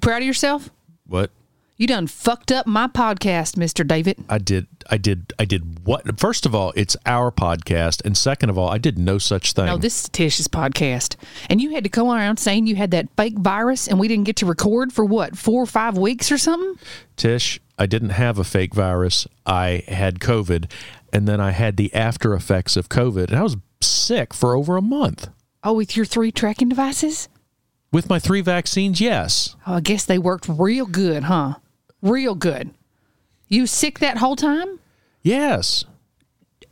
proud of yourself? What? You done fucked up my podcast, Mr. David. I did. I did. I did what? First of all, it's our podcast, and second of all, I did no such thing. No, this is Tish's podcast. And you had to go around saying you had that fake virus and we didn't get to record for what, four or five weeks or something? Tish, I didn't have a fake virus. I had COVID, and then I had the after effects of COVID, and I was sick for over a month. Oh, with your three tracking devices? With my three vaccines, yes. Oh, I guess they worked real good, huh? Real good. You sick that whole time? Yes.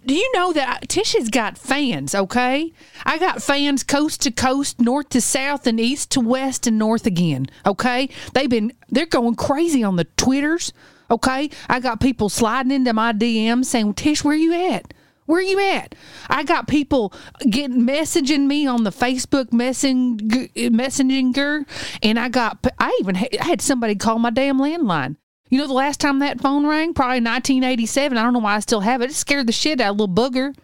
Do you know that Tish has got fans, okay? I got fans coast to coast, north to south, and east to west and north again, okay? They've been, they're going crazy on the Twitters, okay? I got people sliding into my DMs saying, Tish, where you at? Where you at? I got people getting messaging me on the Facebook messing, messenger, and I got I even I had somebody call my damn landline. You know, the last time that phone rang, probably 1987. I don't know why I still have it. It scared the shit out of a little booger.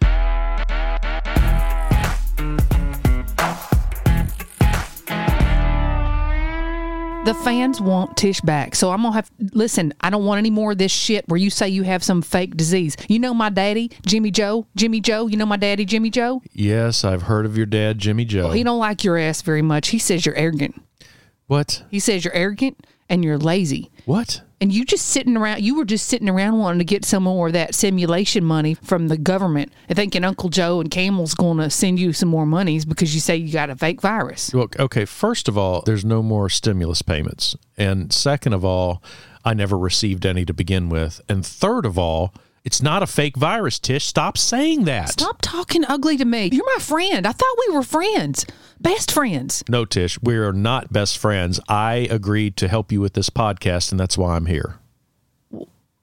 The fans want Tish back. So I'm going to have, listen, I don't want any more of this shit where you say you have some fake disease. You know my daddy, Jimmy Joe? Jimmy Joe? You know my daddy, Jimmy Joe? Yes, I've heard of your dad, Jimmy Joe. Well, he don't like your ass very much. He says you're arrogant. What? He says you're arrogant and you're lazy. What? And you just sitting around, you were just sitting around wanting to get some more of that simulation money from the government and thinking Uncle Joe and Camel's going to send you some more monies because you say you got a fake virus. Well, okay, first of all, there's no more stimulus payments. And second of all, I never received any to begin with. And third of all, it's not a fake virus, Tish. Stop saying that. Stop talking ugly to me. You're my friend. I thought we were friends, best friends. No, Tish, we are not best friends. I agreed to help you with this podcast, and that's why I'm here.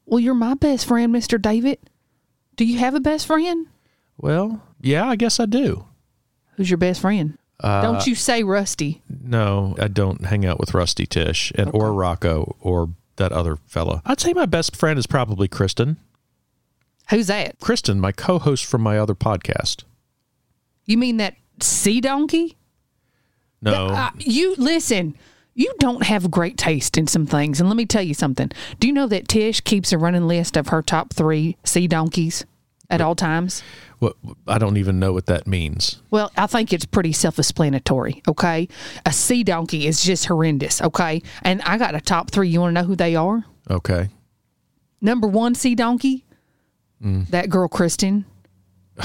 Well, you're my best friend, Mr. David. Do you have a best friend? Well, yeah, I guess I do. Who's your best friend? Uh, don't you say Rusty. No, I don't hang out with Rusty Tish and or Rocco or that other fella. I'd say my best friend is probably Kristen. Who's that? Kristen, my co-host from my other podcast. You mean that sea donkey? No, Uh, you listen. You don't have great taste in some things, and let me tell you something. Do you know that Tish keeps a running list of her top three sea donkeys at all times? what, I don't even know what that means. Well, I think it's pretty self-explanatory. Okay, a sea donkey is just horrendous. Okay, and I got a top three. You want to know who they are? Okay. Number one, sea donkey. Mm. That girl, Kristen.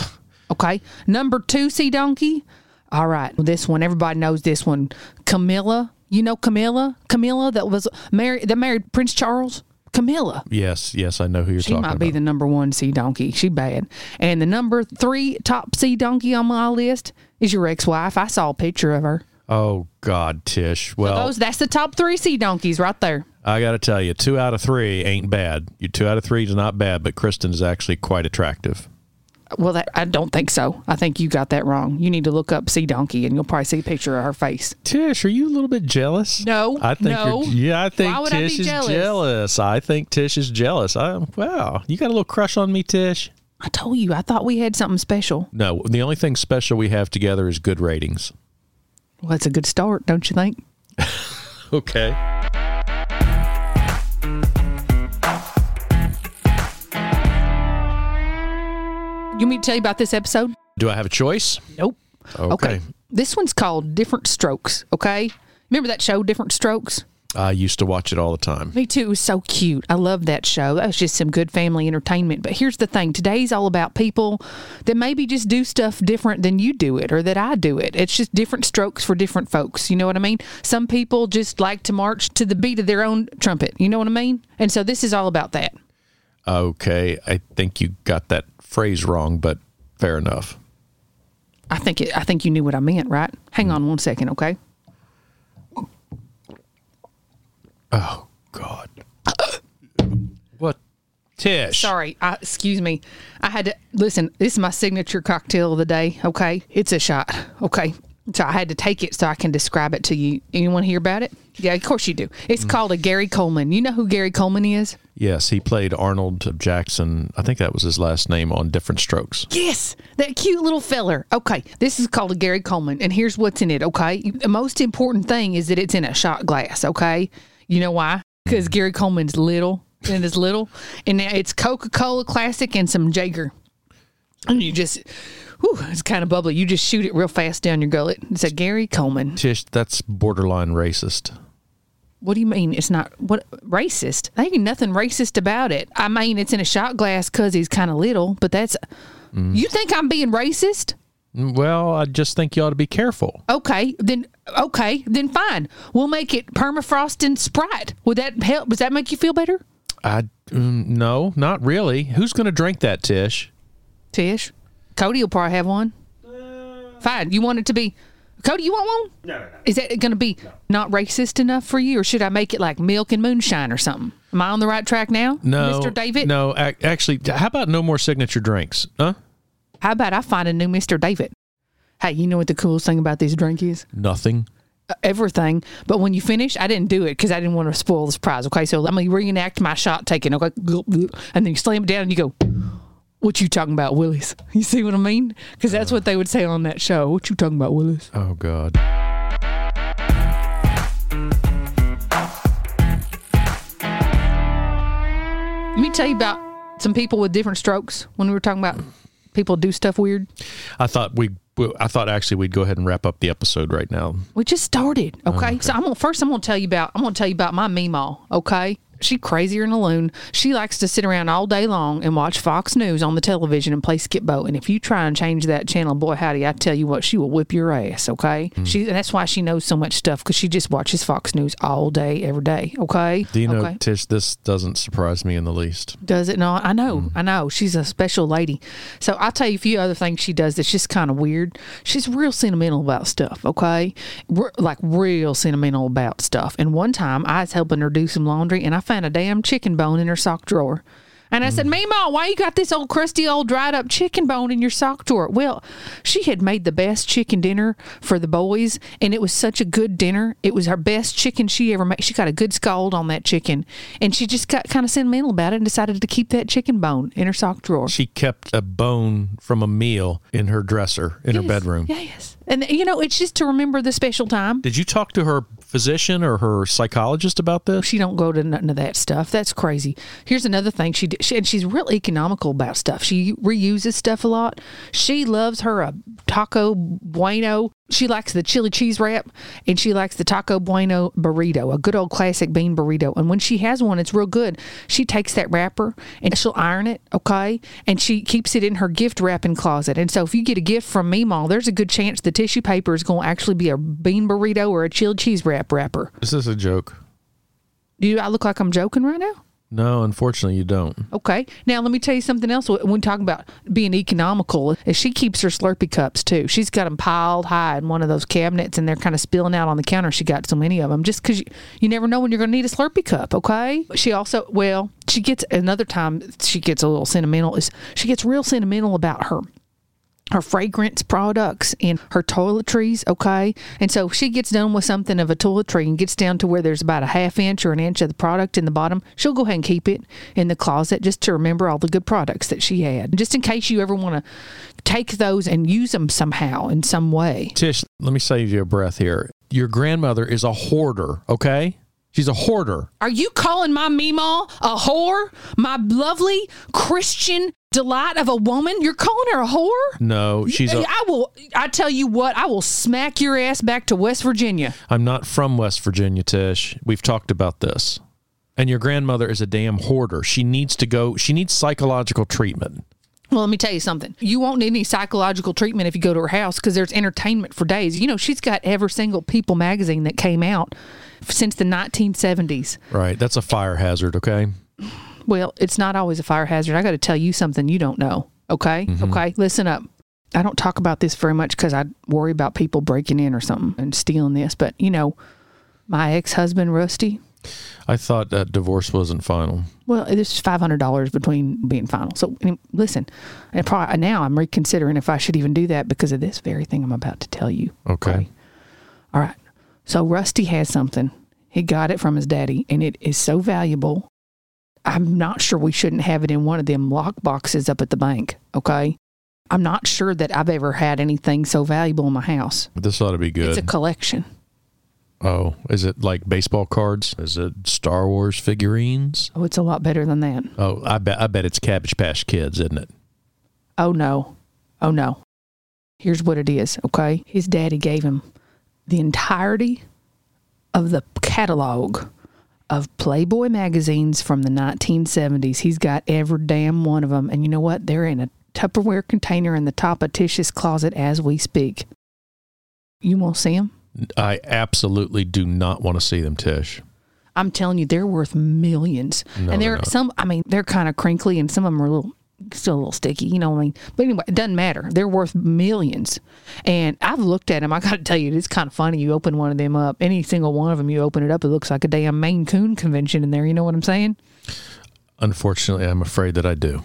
Okay. Number two, sea donkey. All right. This one, everybody knows this one. Camilla. You know Camilla? Camilla that was married that married Prince Charles? Camilla. Yes, yes, I know who you're She talking might be the number one sea donkey. She bad. And the number three top sea donkey on my list is your ex wife. I saw a picture of her. oh God, Tish. Well, Those that's the top three sea donkeys right there. I got to tell you, two out of three ain't bad. Your two out of three is not bad, but Kristen is actually quite attractive. Well, that, I don't think so. I think you got that wrong. You need to look up Sea Donkey, and you'll probably see a picture of her face. Tish, are you a little bit jealous? No, I think no. you're. Yeah, I think would I Tish is jealous? jealous. I think Tish is jealous. I, wow, you got a little crush on me, Tish? I told you. I thought we had something special. No, the only thing special we have together is good ratings. Well, that's a good start, don't you think? Okay. You want me to tell you about this episode? Do I have a choice? Nope. Okay. This one's called Different Strokes. Okay. Remember that show, Different Strokes? I used to watch it all the time. Me too. It was so cute. I love that show. That was just some good family entertainment. But here's the thing today's all about people that maybe just do stuff different than you do it or that I do it. It's just different strokes for different folks. You know what I mean? Some people just like to march to the beat of their own trumpet. You know what I mean? And so this is all about that. Okay, I think you got that phrase wrong, but fair enough. I think it, I think you knew what I meant, right? Hang on one second, okay? Oh God. what? Tish. Sorry, I, excuse me. I had to listen. This is my signature cocktail of the day. Okay, it's a shot. Okay, So I had to take it so I can describe it to you. To hear about it? Yeah, of course you do. It's mm. called a Gary Coleman. You know who Gary Coleman is? Yes, he played Arnold Jackson. I think that was his last name on Different Strokes. Yes, that cute little feller. Okay, this is called a Gary Coleman, and here's what's in it. Okay, the most important thing is that it's in a shot glass. Okay, you know why? Because mm. Gary Coleman's little and it's little, and now it's Coca Cola Classic and some Jaeger, and you just. Whew, it's kind of bubbly. You just shoot it real fast down your gullet. It's a Gary Coleman. Tish, that's borderline racist. What do you mean it's not what racist? There ain't nothing racist about it. I mean it's in a shot glass because he's kind of little, but that's. You think I'm being racist? Well, I just think you ought to be careful. Okay, then okay, then fine. We'll make it permafrost and Sprite. Would that help? Does that make you feel better, I mm, no, not really. Who's going to drink that, Tish? Tish? Cody will probably have one. Fine. You want it to be Cody? You want one? No, no, no. Is that going to be not racist enough for you, or should I make it like milk and moonshine or something? Am I on the right track now, No, Mr. David? No, ac- actually, how about no more signature drinks? Huh? How about I find a new Mr. David? Hey, you know what the coolest thing about this drink is? Nothing. Uh, Everything. But when you finish, I didn't do it because I didn't want to spoil the surprise. Okay, so let me reenact my shot taking. Okay, and then you slam it down and you go, "What you talking about, Willis?" You see what I mean? Because that's what they would say on that show. What you talking about, Willis? Oh God. Let me tell you about some people with different strokes. When we were talking about people do stuff weird, I thought we. I thought actually we'd go ahead and wrap up the episode right now. we just started. Oh, okay, so I'm gonna first I'm gonna tell you about I'm gonna tell you about my Meemaw. Okay. She crazier than a loon. She likes to sit around all day long and watch Fox News on the television and play Skip-Bo. And if you try and change that channel, boy howdy, I tell you what, she will whip your ass. Okay, hmm. she and that's why she knows so much stuff because she just watches Fox News all day, every day. Okay, Do you know, okay. Tish? This doesn't surprise me in the least. Does it not? I know, hmm. I know. She's a special lady. So I'll tell you a few other things she does that's just kind of weird. She's real sentimental about stuff, okay? Like real sentimental about stuff. And one time I was helping her do some laundry and I found a damn chicken bone in her sock drawer. And I said, mm. Meemaw, why you got this old crusty old dried up chicken bone in your sock drawer? Well, she had made the best chicken dinner for the boys, and it was such a good dinner. It was her best chicken she ever made. She got a good scald on that chicken, and she just got kind of sentimental about it and decided to keep that chicken bone in her sock drawer. She kept a bone from a meal in her dresser in her Yes, bedroom. Yes. And, you know, it's just to remember the special time. Did you talk to her physician or her psychologist about this? She don't go to none of that stuff. That's crazy. Here's another thing she she, and she's real economical about stuff. She reuses stuff a lot. She loves her a taco bueno. She likes the chili cheese wrap, and she likes the taco bueno burrito, a good old classic bean burrito. And when she has one, it's real good. She takes that wrapper and she'll iron it, okay, and she keeps it in her gift wrapping closet. And so if you get a gift from Meemaw, there's a good chance the tissue paper is going to actually be a bean burrito or a chili cheese wrap wrapper. Is this a joke? Do I look like I'm joking right now? No, unfortunately, you don't. Okay. Now let me tell you something else. When we talk about being economical, is she keeps her Slurpee cups too. She's got them piled high in one of those cabinets, and they're kind of spilling out on the counter. She got so many of them just because you, you never know when you're going to need a Slurpee cup. Okay. She also, well, she gets another time she gets a little sentimental. Is she gets real sentimental about her her fragrance products and her toiletries, okay? And so she gets done with something of a toiletry and gets down to where there's about a half inch or an inch of the product in the bottom, she'll go ahead and keep it in the closet just to remember all the good products that she had. Just in case you ever want to take those and use them somehow in some way. Tish, let me save you a breath here. Your grandmother is a hoarder, okay? She's a hoarder. Are you calling my Meemaw a whore? My lovely Christian delight of a woman? You're calling her a whore? No, she's a. I will. I tell you what. I will smack your ass back to West Virginia. I'm not from West Virginia, Tish. We've talked about this. And your grandmother is a damn hoarder. She needs to go, she needs psychological treatment. Well, let me tell you something. You won't need any psychological treatment if you go to her house because there's entertainment for days. You know, she's got every single People magazine that came out since the 1970s. Right. That's a fire hazard, okay? Well, it's not always a fire hazard. I got to tell you something you don't know. Okay. Mm-hmm. Okay. Listen up. I don't talk about this very much because I worry about people breaking in or something and stealing this. But, you know, my ex husband, Rusty, I thought that divorce wasn't final. Well, it's five hundred dollars between being final. So listen, and probably, now I'm reconsidering if I should even do that because of this very thing I'm about to tell you. Okay. All right. So Rusty has something. He got it from his daddy, and it is so valuable. I'm not sure we shouldn't have it in one of them lock boxes up at the bank. Okay. I'm not sure that I've ever had anything so valuable in my house. This ought to be good. It's a collection. oh, is it like baseball cards? Is it Star Wars figurines? Oh, it's a lot better than that. Oh, I bet I bet it's Cabbage Patch Kids, isn't it? Oh no. Oh no. Here's what it is, okay? His daddy gave him the entirety of the catalog of Playboy magazines from the 1970s. He's got every damn one of them. And you know what? They're in a Tupperware container in the top of Tish's closet as we speak. You won't see them? I absolutely do not want to see them, Tish. I'm telling you, they're worth millions. No, and they're they're some. I mean, they're kind of crinkly, and some of them are a little, still a little sticky. You know what I mean? But anyway, it doesn't matter. They're worth millions. And I've looked at them. I got to tell you, it's kind of funny. You open one of them up, any single one of them, you open it up, it looks like a damn Maine Coon convention in there. You know what I'm saying? Unfortunately, I'm afraid that I do.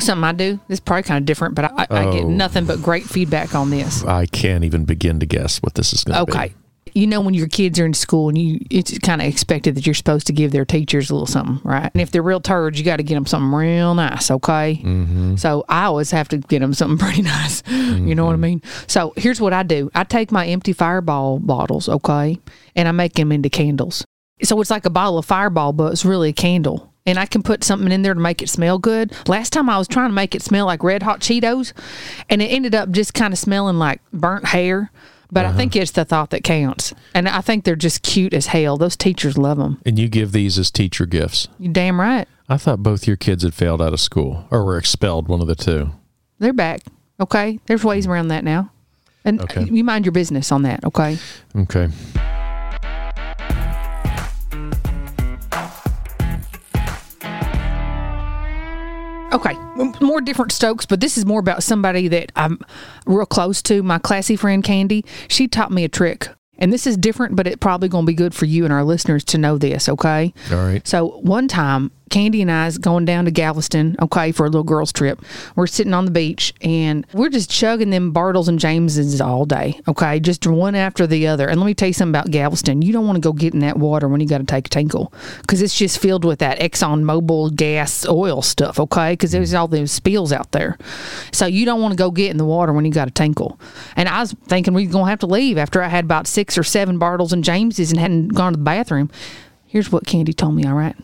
Something I do. This is probably kind of different, but I, I get Oh. nothing but great feedback on this. I can't even begin to guess what this is going to be. Okay. You know when your kids are in school and you it's kind of expected that you're supposed to give their teachers a little something, right? And if they're real turds, you got to get them something real nice, okay? Mm-hmm. So I always have to get them something pretty nice. You know what I mean? So here's what I do: I take my empty Fireball bottles, okay, and I make them into candles. So it's like a bottle of Fireball, but it's really a candle. And I can put something in there to make it smell good. Last time I was trying to make it smell like Red Hot Cheetos, and it ended up just kind of smelling like burnt hair. But I uh-huh. think it's the thought that counts. And I think they're just cute as hell. Those teachers love them. And you give these as teacher gifts. You damn right. I thought both your kids had failed out of school or were expelled, one of the two. They're back. Okay. There's ways around that now. And Okay. you mind your business on that. Okay. Okay. Okay, more different strokes, but this is more about somebody that I'm real close to. My classy friend Candy, she taught me a trick, and this is different, but it probably going to be good for you and our listeners to know this. Okay, All right. so one time, Candy and I is going down to Galveston, okay, for a little girls trip. We're sitting on the beach and we're just chugging them Bartles and Jameses all day, okay, just one after the other. And let me tell you something about Galveston. You don't want to go get in that water when you got to take a tinkle because it's just filled with that Exxon Mobil gas oil stuff, okay, because there's all those spills out there. So you don't want to go get in the water when you got a tinkle. And I was thinking we are going to have to leave after I had about six or seven Bartles and Jameses and hadn't gone to the bathroom. Here's what Candy told me, all right?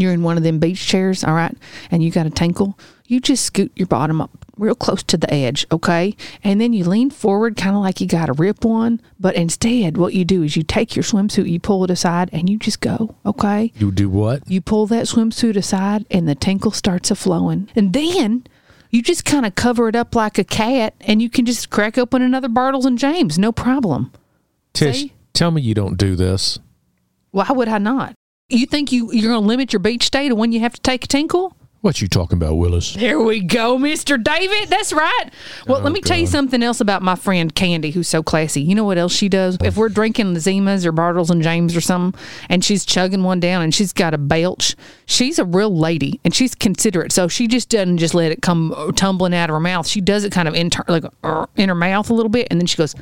You're in one of them beach chairs, all right, and you got a tinkle. You just scoot your bottom up real close to the edge, okay? And then you lean forward, kind of like you got to rip one. But instead, what you do is you take your swimsuit, you pull it aside, and you just go, okay? You do what? You pull that swimsuit aside, and the tinkle starts a flowing. And then you just kind of cover it up like a cat, and you can just crack open another Bartles and James, no problem. Tish, See? tell me you don't do this. Why would I not? You think you you're going to limit your beach stay to when you have to take a tinkle? What you talking about, Willis? There we go, Mr. David. That's right. Well, let me tell you something else about my friend Candy, who's so classy. You know what else she does? If we're drinking Zimas or Bartles and James or something, and she's chugging one down and she's got a belch, she's a real lady and she's considerate. So she just doesn't just let it come tumbling out of her mouth. She does it kind of in, inter- like uh, in her mouth a little bit, and then she goes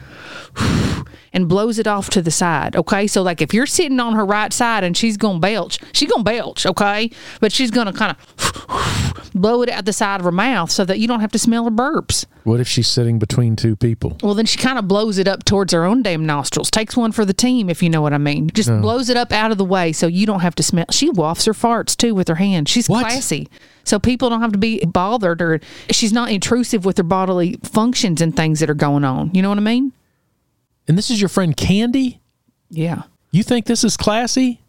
and blows it off to the side. Okay, so like if you're sitting on her right side and she's gonna belch, she's gonna belch. Okay, but she's gonna kind of blow it out the side of her mouth so that you don't have to smell her burps. What if she's sitting between two people? Well, then she kind of blows it up towards her own damn nostrils. Takes one for the team, if you know what I mean. Just blows it up out of the way so you don't have to smell. She wafts her farts too with her hand. She's What? classy. So people don't have to be bothered or she's not intrusive with her bodily functions and things that are going on. You know what I mean? And this is your friend Candy? Yeah. You think this is classy?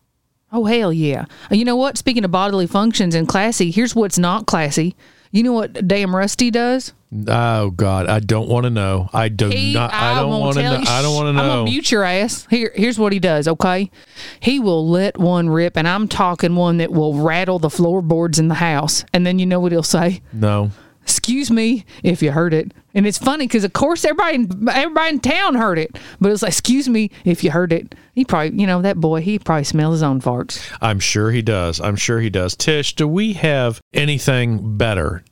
Oh hell yeah! You know what? Speaking of bodily functions and classy, here's what's not classy. You know what damn Rusty does? Oh God, I don't want to know. I do He- not. I don't want to know. you. I don't want to know. I'm gonna mute your ass. Here, here's what he does. Okay, he will let one rip, and I'm talking one that will rattle the floorboards in the house. And then you know what he'll say? no. Excuse me if you heard it. And it's funny because, of course, everybody in, everybody in town heard it. But it's like, excuse me if you heard it. He probably, you know, that boy, he probably smells his own farts. I'm sure he does. I'm sure he does. Tish, do we have anything better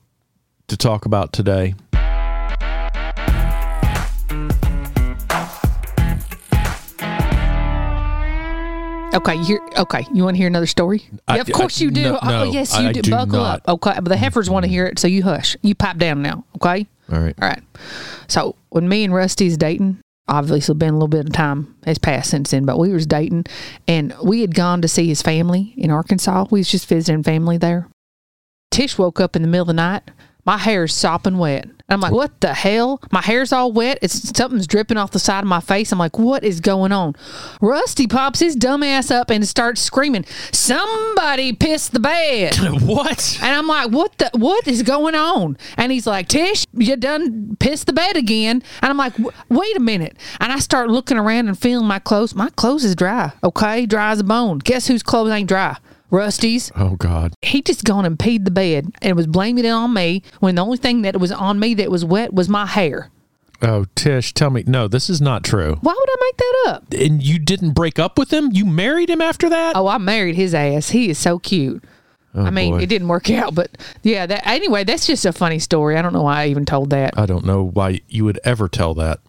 to talk about today? Okay, you okay. You want to hear another story? I- yeah, of course I- you do. no- oh, yes, you I do. do Buckle not. up. Okay, but the heifers want to hear it, so you hush. You pipe down now. Okay. All right. All right. So when me and Rusty's dating, obviously been a little bit of time has passed since then, but we was dating and we had gone to see his family in Arkansas. We was just visiting family there. Tish woke up in the middle of the night. My hair's sopping wet. I'm like, what the hell? My hair's all wet. It's something's dripping off the side of my face. I'm like, what is going on? Rusty pops his dumb ass up and starts screaming, Somebody pissed the bed. what? And I'm like, what the what is going on? And he's like, Tish, you done pissed the bed again. And I'm like, wait a minute. And I start looking around and feeling my clothes. My clothes is dry. Okay, dry as a bone. Guess whose clothes ain't dry? Rusty's. Oh God. He just gone and peed the bed and was blaming it on me when the only thing that was on me that was wet was my hair. Oh, Tish, tell me. No, this is not true. Why would I make that up? And you didn't break up with him? You married him after that? Oh, I married his ass. He is so cute. Oh, I mean, Oh, boy. it didn't work out, but yeah. That anyway. That's just a funny story. I don't know why I even told that. I don't know why you would ever tell that.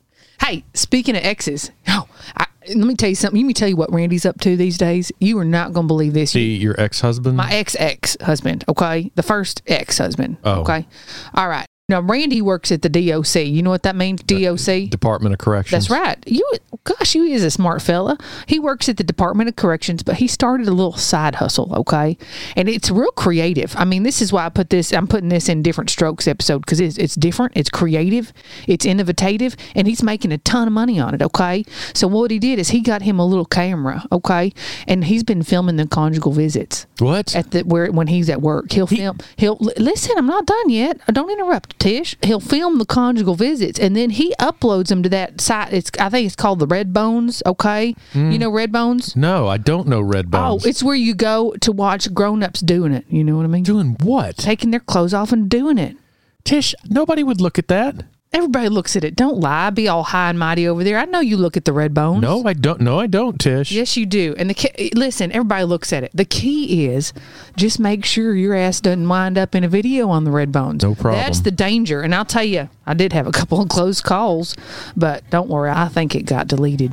Hey, speaking of exes, oh, I, let me tell you something. Let me tell you what Randy's up to these days. You are not going to believe this. See your ex husband? My ex ex husband, okay? The first ex husband, Oh. okay? All right. Now, Randy works at the DOC. You know what that means, DOC? Department of Corrections. That's right. You, gosh, you is a smart fella. He works at the Department of Corrections, but he started a little side hustle. Okay, and it's real creative. I mean, this is why I put this. I'm putting this in different strokes episode because it's, it's different. It's creative. It's innovative, and he's making a ton of money on it. Okay, so what he did is he got him a little camera. Okay, and he's been filming the conjugal visits What? at the where when he's at work. He'll film. He'll listen. I'm not done yet. Don't interrupt, Tish. He'll film the conjugal visits and then he uploads them to that site. It's I think it's called the Red Bones. Okay, hmm. you know Red Bones. no, I don't know Red oh, Bones. Oh, it's where you go to watch grown-ups doing it. You know what I mean? doing what? Taking their clothes off and doing it. Tish, nobody would look at that. Everybody looks at it. Don't lie. Be all high and mighty over there. I know you look at the Red Bones. No, I don't. No, I don't, Tish. Yes, you do. And the key, listen, everybody looks at it. The key is just make sure your ass doesn't wind up in a video on the Red Bones. No problem. That's the danger. And I'll tell you, I did have a couple of close calls, but don't worry, I think it got deleted.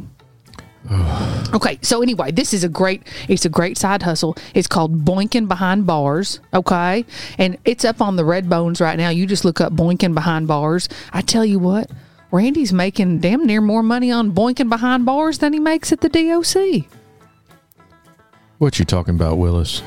okay, so anyway, this is a great. It's a great side hustle. It's called Boinking Behind Bars. Okay, and it's up on the Red Bones right now. You just look up Boinking Behind Bars. I tell you what. Randy's making damn near more money on boinking behind bars than he makes at the DOC. What you talking about, Willis?